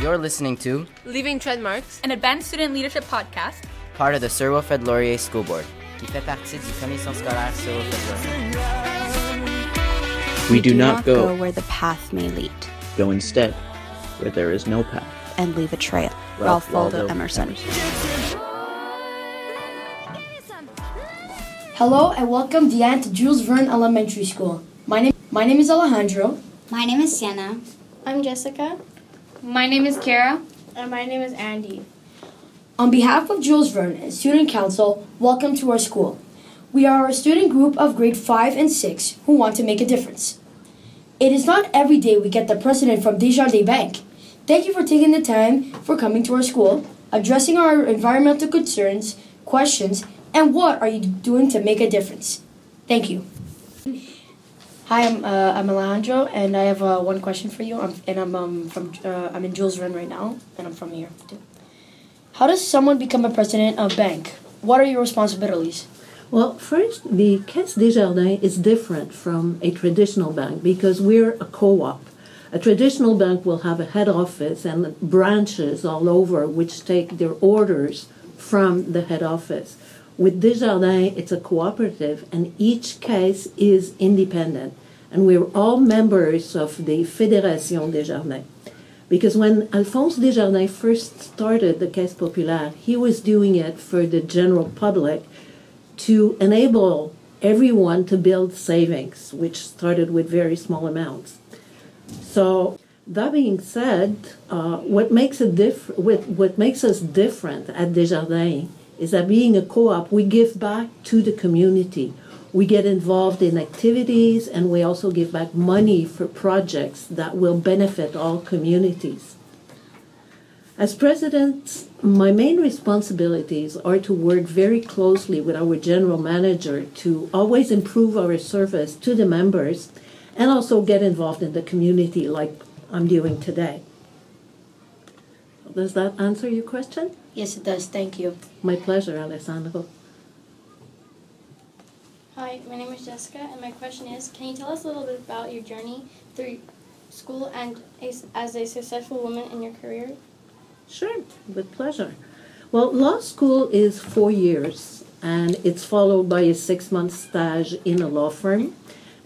You're listening to Leaving Trademarks, an advanced student leadership podcast, part of the Sir Wilfrid Laurier School Board, qui fait partie du commission scolaire Sir Wilfrid Laurier. We do not go where the path may lead, go instead where there is no path. and leave a trail. Ralph Ralph Waldo Waldo Emerson. Hello and welcome Deanne to Jules Verne Elementary School. My name my name is Alejandro. My name is Sienna. I'm Jessica. My name is Kara. And my name is Andy. On behalf of Jules Verne and Student Council, welcome to our school. We are a student group of grade 5 and 6 who want to make a difference. It is not every day we get the president from Desjardins Bank. Thank you for taking the time for coming to our school, addressing our environmental concerns, questions, and what are you doing to make a difference. Thank you. Hi, I'm uh, I'm Alejandro, and I have uh, one question for you. I'm, and I'm um, from uh, I'm in Jules Verne right now, and I'm from here too. How does someone become a president of a bank? What are your responsibilities? Well, first, the Caisse Desjardins is different from a traditional bank because we're a co op. A traditional bank will have a head office and branches all over which take their orders from the head office. With Desjardins, it's a cooperative, and each caisse is independent. And we're all members of the Fédération Desjardins. Because when Alphonse Desjardins first started the Caisse Populaire, he was doing it for the general public to enable everyone to build savings, which started with very small amounts. So that being said, uh, what makes it diff- what, what makes us different at Desjardins is that being a co-op, we give back to the community. We get involved in activities, and we also give back money for projects that will benefit all communities. As president, my main responsibilities are to work very closely with our general manager to always improve our service to the members and also get involved in the community like I'm doing today. Does that answer your question? Yes, it does. Thank you. My pleasure, Alessandro. Hi, my name is Jessica, and my question is Can you tell us a little bit about your journey through school and as, as a successful woman in your career? Sure, with pleasure. Well, law school is four years, and it's followed by a six month stage in a law firm.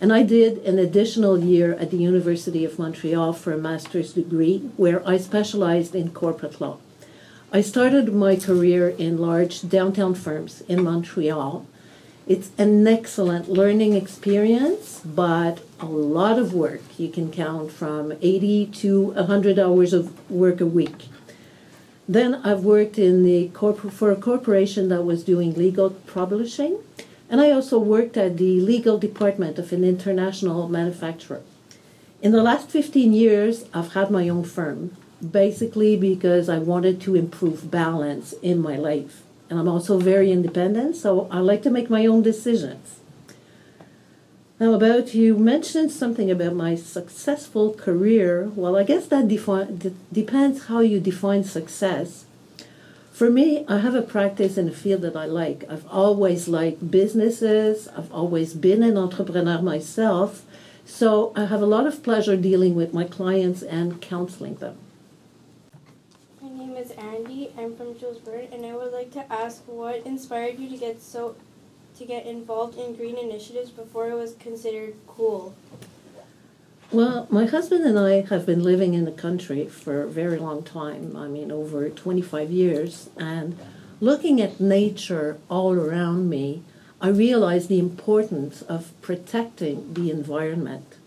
And I did an additional year at the University of Montreal for a master's degree where I specialized in corporate law. I started my career in large downtown firms in Montreal. It's an excellent learning experience, but a lot of work. You can count from 80 to 100 hours of work a week. Then I've worked in the corp- for a corporation that was doing legal publishing, and I also worked at the legal department of an international manufacturer. In the last 15 years, I've had my own firm, basically because I wanted to improve balance in my life. And I'm also very independent, so I like to make my own decisions. Now, about you mentioned something about my successful career. Well, I guess that defi- d- depends how you define success. For me, I have a practice in a field that I like. I've always liked businesses, I've always been an entrepreneur myself, so I have a lot of pleasure dealing with my clients and counseling them. My name is Andy. I'm from Jules Verne, and I would like to ask what inspired you to get so to get involved in green initiatives before it was considered cool. Well, my husband and I have been living in the country for a very long time. I mean, over 25 years. And looking at nature all around me, I realized the importance of protecting the environment.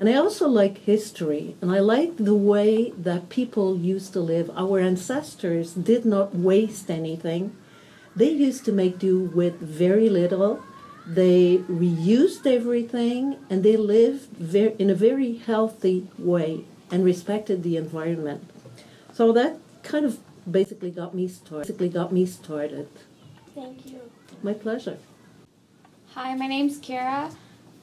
And I also like history, and I like the way that people used to live. Our ancestors did not waste anything. They used to make do with very little. They reused everything and they lived ver- in a very healthy way and respected the environment. So that kind of basically got me started. Basically got me started. Thank you. My pleasure. Hi, my name's Kara,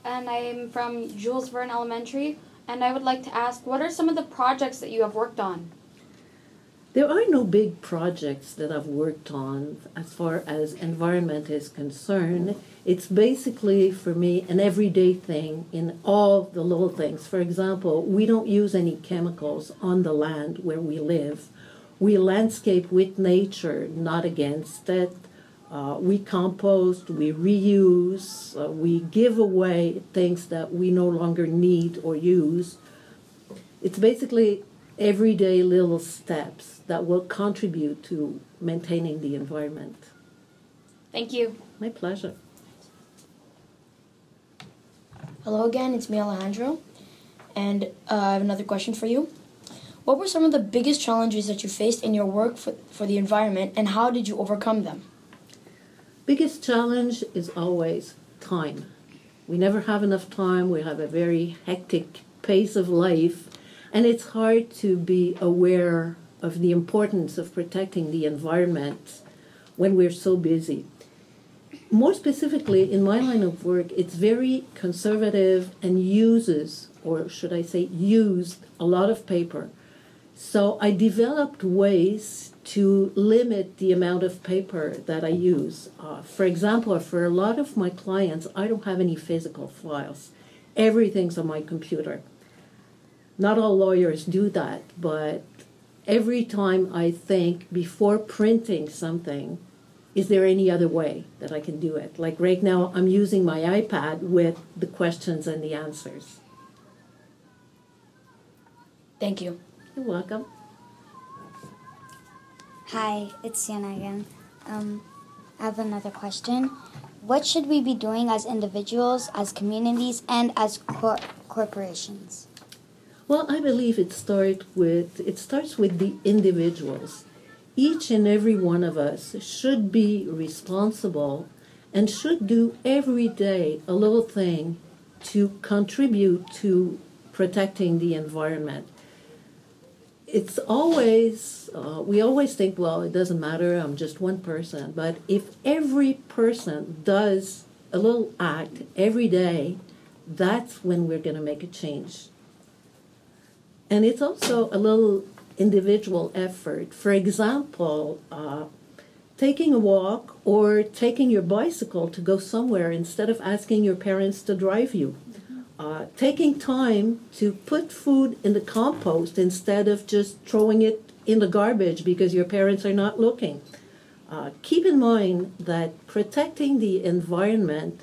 and I'm from Jules Verne Elementary. And I would like to ask, what are some of the projects that you have worked on? There are no big projects that I've worked on as far as environment is concerned. It's basically, for me, an everyday thing in all the little things. For example, we don't use any chemicals on the land where we live. We landscape with nature, not against it. Uh, we compost, we reuse, uh, we give away things that we no longer need or use. It's basically everyday little steps that will contribute to maintaining the environment. Thank you. My pleasure. Hello again, it's me Alejandro, and uh, I have another question for you. What were some of the biggest challenges that you faced in your work for, for the environment, and how did you overcome them? Biggest challenge is always time. We never have enough time. We have a very hectic pace of life, and it's hard to be aware of the importance of protecting the environment when we're so busy. More specifically, in my line of work, it's very conservative and uses, or should I say, used a lot of paper. So I developed ways to limit the amount of paper that I use. Uh, for example, for a lot of my clients, I don't have any physical files. Everything's on my computer. Not all lawyers do that, but every time I think before printing something, is there any other way that I can do it? Like right now, I'm using my iPad with the questions and the answers. Thank you. You're welcome. Hi, it's Sienna again. Um, I have another question. What should we be doing as individuals, as communities, and as cor- corporations? Well, I believe it start with it starts with the individuals. Each and every one of us should be responsible and should do every day a little thing to contribute to protecting the environment. It's always, uh, we always think, well, it doesn't matter, I'm just one person. But if every person does a little act every day, that's when we're going to make a change. And it's also a little individual effort. For example, uh, taking a walk or taking your bicycle to go somewhere instead of asking your parents to drive you. Uh, taking time to put food in the compost instead of just throwing it in the garbage because your parents are not looking. Uh, keep in mind that protecting the environment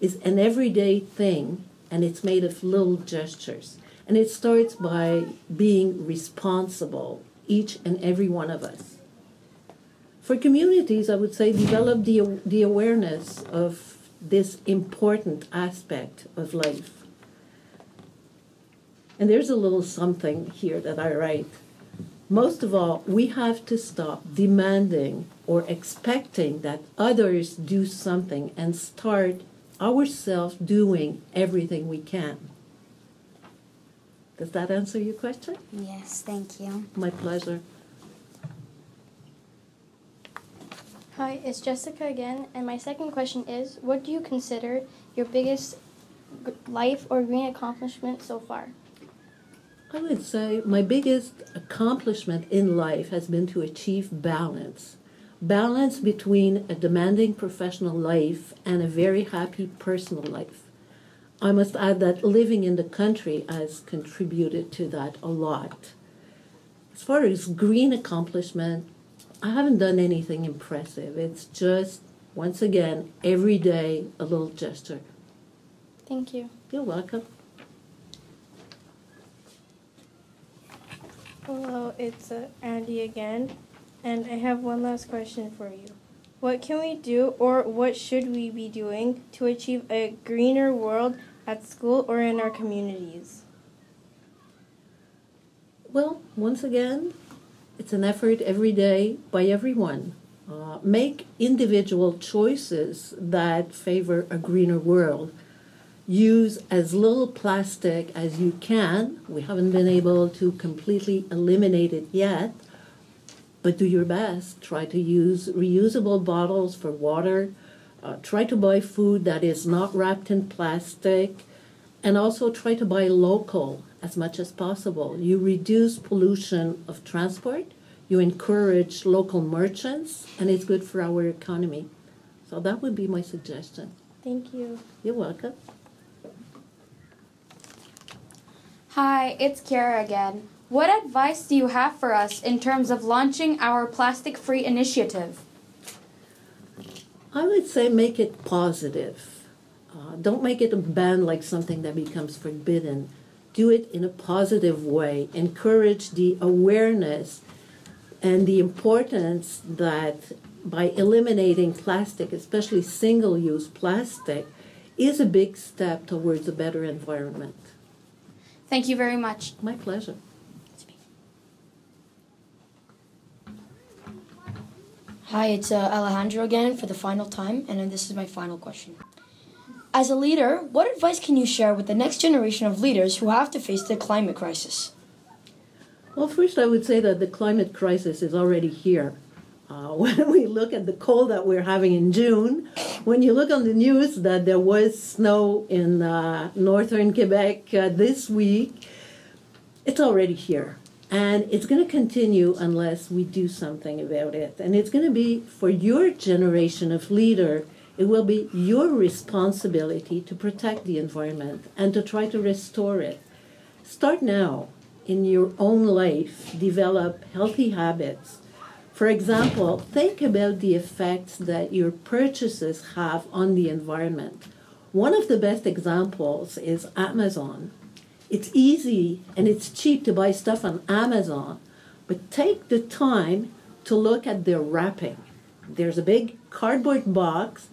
is an everyday thing and it's made of little gestures. And it starts by being responsible, each and every one of us. For communities, I would say develop the, the awareness of this important aspect of life. And there's a little something here that I write. Most of all, we have to stop demanding or expecting that others do something and start ourselves doing everything we can. Does that answer your question? Yes, thank you. My pleasure. Hi, it's Jessica again, and my second question is What do you consider your biggest life or green accomplishment so far? I would say my biggest accomplishment in life has been to achieve balance. Balance between a demanding professional life and a very happy personal life. I must add that living in the country has contributed to that a lot. As far as green accomplishment, I haven't done anything impressive. It's just, once again, every day a little gesture. Thank you. You're welcome. Hello, it's uh, Andy again, and I have one last question for you. What can we do, or what should we be doing, to achieve a greener world at school or in our communities? Well, once again, it's an effort every day by everyone. Uh, make individual choices that favor a greener world. Use as little plastic as you can. We haven't been able to completely eliminate it yet, but do your best. Try to use reusable bottles for water. Uh, try to buy food that is not wrapped in plastic, and also try to buy local as much as possible. You reduce pollution of transport, you encourage local merchants, and it's good for our economy. So that would be my suggestion. Thank you. You're welcome. Hi, it's Kara again. What advice do you have for us in terms of launching our plastic free initiative? I would say make it positive. Uh, don't make it a ban like something that becomes forbidden. Do it in a positive way. Encourage the awareness and the importance that by eliminating plastic, especially single use plastic, is a big step towards a better environment. Thank you very much. My pleasure. Hi, it's uh, Alejandro again for the final time, and this is my final question. As a leader, what advice can you share with the next generation of leaders who have to face the climate crisis? Well, first, I would say that the climate crisis is already here. Uh, when we look at the cold that we're having in June, when you look on the news that there was snow in uh, northern Quebec uh, this week, it's already here. And it's going to continue unless we do something about it. And it's going to be for your generation of leader, it will be your responsibility to protect the environment and to try to restore it. Start now in your own life, develop healthy habits. For example, think about the effects that your purchases have on the environment. One of the best examples is Amazon. It's easy and it's cheap to buy stuff on Amazon, but take the time to look at their wrapping. There's a big cardboard box,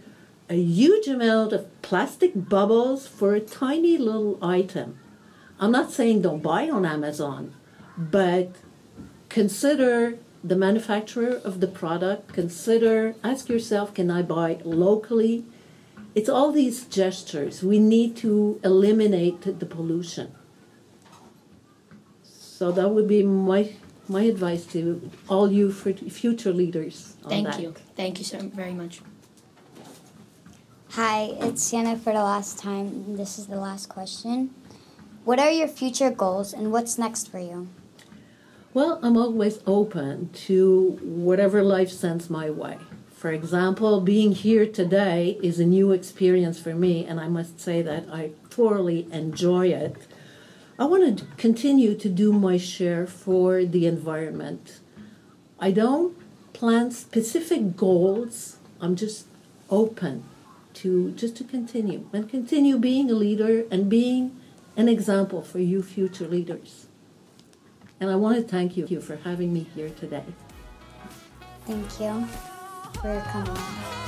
a huge amount of plastic bubbles for a tiny little item. I'm not saying don't buy on Amazon, but consider the manufacturer of the product. Consider, ask yourself, can I buy locally? It's all these gestures. We need to eliminate the pollution. So that would be my my advice to all you for future leaders. Thank that. you. Thank you so very much. Hi, it's Sienna for the last time. This is the last question. What are your future goals and what's next for you? Well, I'm always open to whatever life sends my way. For example, being here today is a new experience for me, and I must say that I thoroughly enjoy it. I want to continue to do my share for the environment. I don't plan specific goals. I'm just open to just to continue and continue being a leader and being an example for you future leaders. And I want to thank you for having me here today. Thank you for coming.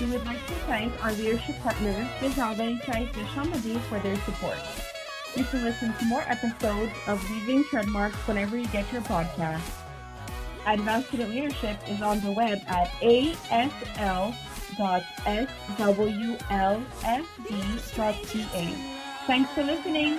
We would like to thank our leadership partner, Desjardins Caisse de Chamonix, for their support. You can listen to more episodes of Leaving Trademarks whenever you get your podcast. Advanced Student Leadership is on the web at asl.swlfd.ca. Thanks for listening.